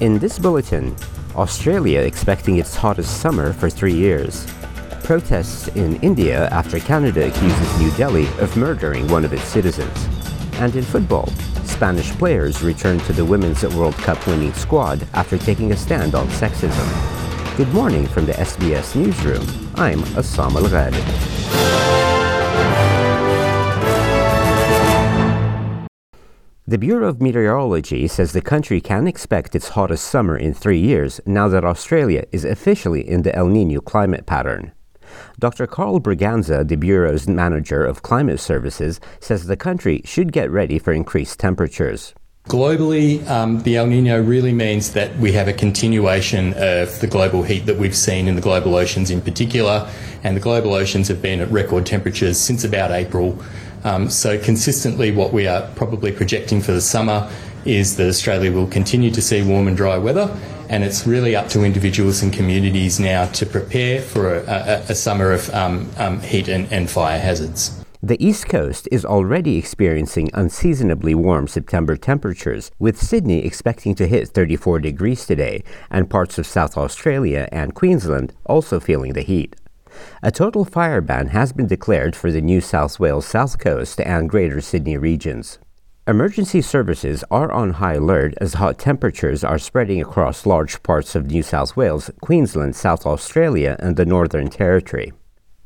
In this bulletin, Australia expecting its hottest summer for three years. Protests in India after Canada accuses New Delhi of murdering one of its citizens. And in football, Spanish players return to the Women's World Cup winning squad after taking a stand on sexism. Good morning from the SBS Newsroom. I'm Assam Al The Bureau of Meteorology says the country can expect its hottest summer in three years now that Australia is officially in the El Nino climate pattern. Dr. Karl Braganza, the Bureau's manager of climate services, says the country should get ready for increased temperatures. Globally, um, the El Nino really means that we have a continuation of the global heat that we've seen in the global oceans in particular, and the global oceans have been at record temperatures since about April um, so consistently, what we are probably projecting for the summer is that Australia will continue to see warm and dry weather, and it's really up to individuals and communities now to prepare for a, a, a summer of um, um, heat and, and fire hazards. The East Coast is already experiencing unseasonably warm September temperatures, with Sydney expecting to hit 34 degrees today, and parts of South Australia and Queensland also feeling the heat. A total fire ban has been declared for the New South Wales South Coast and Greater Sydney regions. Emergency services are on high alert as hot temperatures are spreading across large parts of New South Wales, Queensland, South Australia, and the Northern Territory.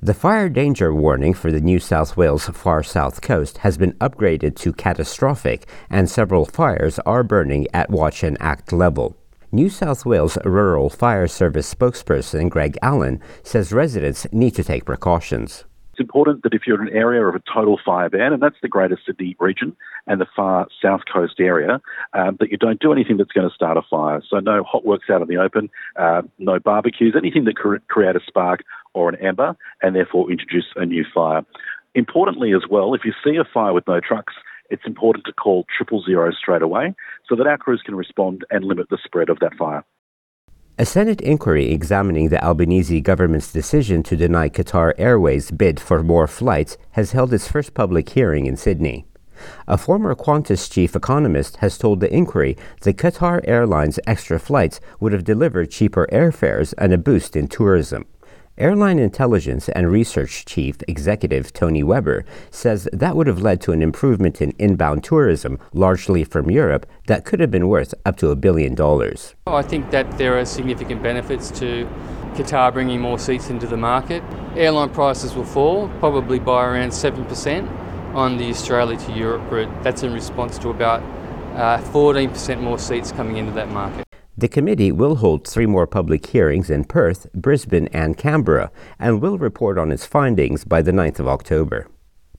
The fire danger warning for the New South Wales far south coast has been upgraded to catastrophic, and several fires are burning at watch and act level. New South Wales Rural Fire Service spokesperson Greg Allen says residents need to take precautions. It's important that if you're in an area of a total fire ban, and that's the Greater Sydney region and the far south coast area, um, that you don't do anything that's going to start a fire. So no hot works out in the open, uh, no barbecues, anything that could create a spark or an ember, and therefore introduce a new fire. Importantly, as well, if you see a fire with no trucks, it's important to call triple zero straight away so that our crews can respond and limit the spread of that fire. A Senate inquiry examining the Albanese government's decision to deny Qatar Airways' bid for more flights has held its first public hearing in Sydney. A former Qantas chief economist has told the inquiry that Qatar Airlines' extra flights would have delivered cheaper airfares and a boost in tourism. Airline Intelligence and Research Chief Executive Tony Weber says that would have led to an improvement in inbound tourism, largely from Europe, that could have been worth up to a billion dollars. I think that there are significant benefits to Qatar bringing more seats into the market. Airline prices will fall, probably by around 7% on the Australia to Europe route. That's in response to about uh, 14% more seats coming into that market. The committee will hold three more public hearings in Perth, Brisbane, and Canberra and will report on its findings by the 9th of October.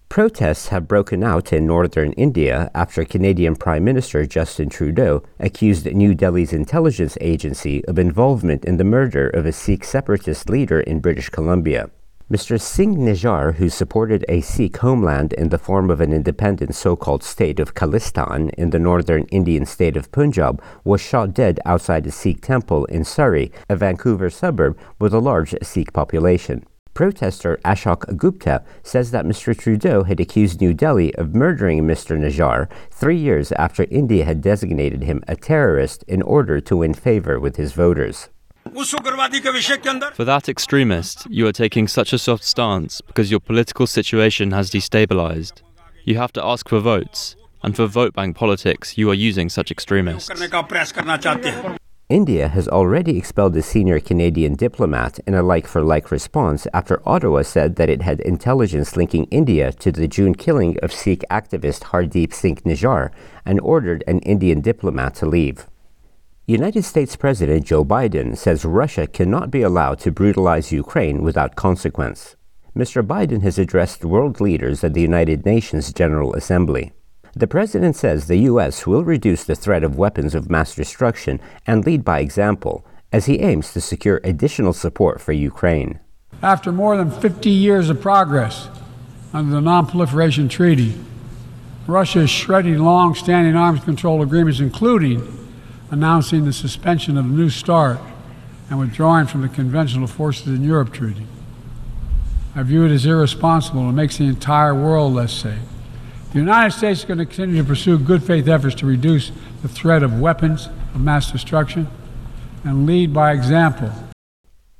Protests have broken out in northern India after Canadian Prime Minister Justin Trudeau accused New Delhi's intelligence agency of involvement in the murder of a Sikh separatist leader in British Columbia. Mr. Singh Nijjar, who supported a Sikh homeland in the form of an independent so called state of Khalistan in the northern Indian state of Punjab, was shot dead outside a Sikh temple in Surrey, a Vancouver suburb with a large Sikh population. Protester Ashok Gupta says that Mr. Trudeau had accused New Delhi of murdering Mr. Nijjar three years after India had designated him a terrorist in order to win favor with his voters. For that extremist, you are taking such a soft stance because your political situation has destabilized. You have to ask for votes, and for vote bank politics, you are using such extremists. India has already expelled a senior Canadian diplomat in a like for like response after Ottawa said that it had intelligence linking India to the June killing of Sikh activist Hardeep Singh Nijjar and ordered an Indian diplomat to leave. United States President Joe Biden says Russia cannot be allowed to brutalize Ukraine without consequence. Mr. Biden has addressed world leaders at the United Nations General Assembly. The president says the U.S. will reduce the threat of weapons of mass destruction and lead by example as he aims to secure additional support for Ukraine. After more than 50 years of progress under the Non-Proliferation Treaty, Russia is shredding long standing arms control agreements, including announcing the suspension of the New START and withdrawing from the Conventional Forces in Europe Treaty. I view it as irresponsible and makes the entire world less safe. The United States is going to continue to pursue good faith efforts to reduce the threat of weapons of mass destruction and lead by example.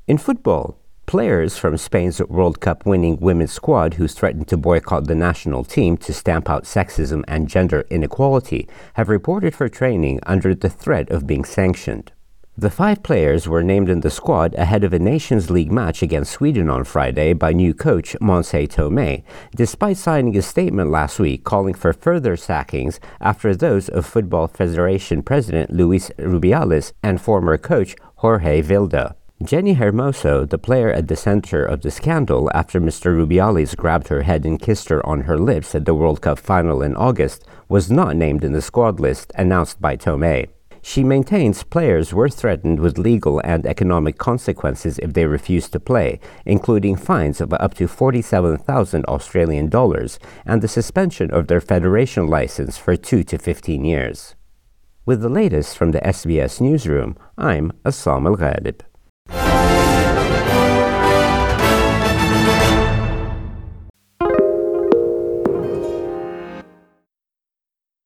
In football, players from Spain's World Cup winning women's squad who threatened to boycott the national team to stamp out sexism and gender inequality have reported for training under the threat of being sanctioned. The five players were named in the squad ahead of a Nations League match against Sweden on Friday by new coach Montse Tomé, despite signing a statement last week calling for further sackings after those of Football Federation President Luis Rubiales and former coach Jorge Vilda. Jenni Hermoso, the player at the center of the scandal after Mr. Rubiales grabbed her head and kissed her on her lips at the World Cup final in August, was not named in the squad list announced by Tomé. She maintains players were threatened with legal and economic consequences if they refused to play, including fines of up to 47,000 Australian dollars and the suspension of their federation license for 2 to 15 years. With the latest from the SBS newsroom, I'm Assam Al Ghalib.